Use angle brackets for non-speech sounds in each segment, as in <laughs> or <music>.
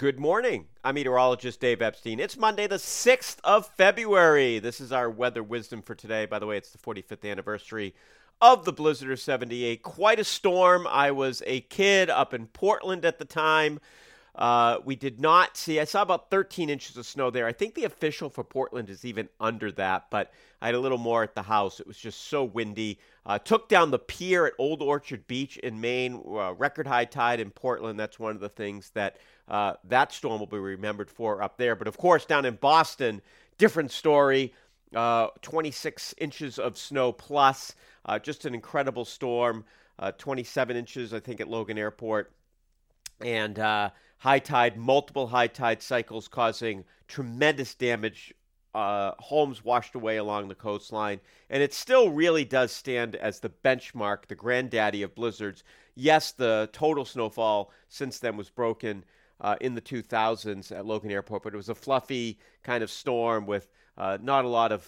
Good morning. I'm meteorologist Dave Epstein. It's Monday, the 6th of February. This is our weather wisdom for today. By the way, it's the 45th anniversary of the Blizzard of 78. Quite a storm. I was a kid up in Portland at the time. Uh, we did not see, I saw about 13 inches of snow there. I think the official for Portland is even under that, but I had a little more at the house. It was just so windy. Uh, took down the pier at Old Orchard Beach in Maine, uh, record high tide in Portland. That's one of the things that uh, that storm will be remembered for up there. But of course, down in Boston, different story. Uh, 26 inches of snow plus, uh, just an incredible storm. 27 inches, I think, at Logan Airport. And high tide, multiple high tide cycles causing tremendous damage. Uh, homes washed away along the coastline, and it still really does stand as the benchmark, the granddaddy of blizzards. Yes, the total snowfall since then was broken uh, in the 2000s at Logan Airport, but it was a fluffy kind of storm with uh, not a lot of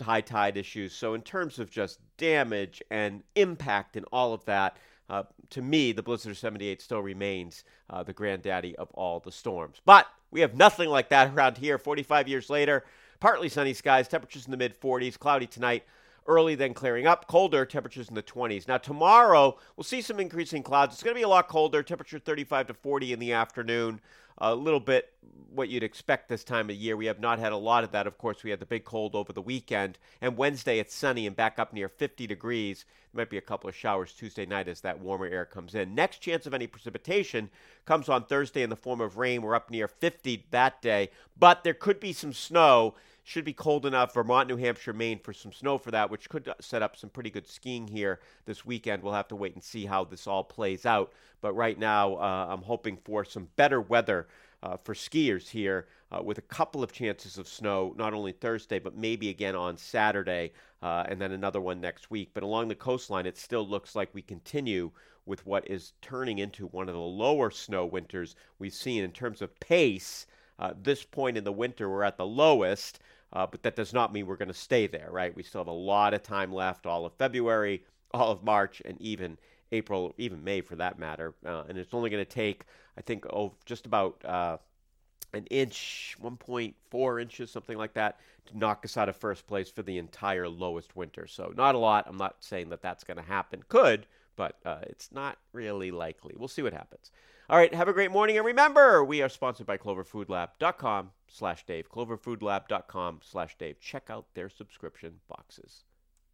high tide issues. So, in terms of just damage and impact and all of that, uh, to me, the Blizzard of 78 still remains uh, the granddaddy of all the storms. But we have nothing like that around here 45 years later. Partly sunny skies, temperatures in the mid 40s, cloudy tonight, early then clearing up, colder, temperatures in the 20s. Now, tomorrow, we'll see some increasing clouds. It's going to be a lot colder, temperature 35 to 40 in the afternoon a little bit what you'd expect this time of year. We have not had a lot of that. Of course, we had the big cold over the weekend, and Wednesday it's sunny and back up near 50 degrees. There might be a couple of showers Tuesday night as that warmer air comes in. Next chance of any precipitation comes on Thursday in the form of rain. We're up near 50 that day, but there could be some snow should be cold enough. Vermont, New Hampshire, Maine for some snow for that, which could set up some pretty good skiing here this weekend. We'll have to wait and see how this all plays out. But right now, uh, I'm hoping for some better weather uh, for skiers here uh, with a couple of chances of snow, not only Thursday, but maybe again on Saturday, uh, and then another one next week. But along the coastline, it still looks like we continue with what is turning into one of the lower snow winters we've seen in terms of pace. Uh, this point in the winter, we're at the lowest, uh, but that does not mean we're going to stay there, right? We still have a lot of time left, all of February, <laughs> all of March, and even April, even May for that matter. Uh, and it's only going to take, I think, oh, just about uh, an inch, 1.4 inches, something like that, to knock us out of first place for the entire lowest winter. So, not a lot. I'm not saying that that's going to happen. Could, but uh, it's not really likely. We'll see what happens. All right, have a great morning, and remember, we are sponsored by CloverFoodLab.com slash Dave. CloverFoodLab.com slash Dave. Check out their subscription boxes.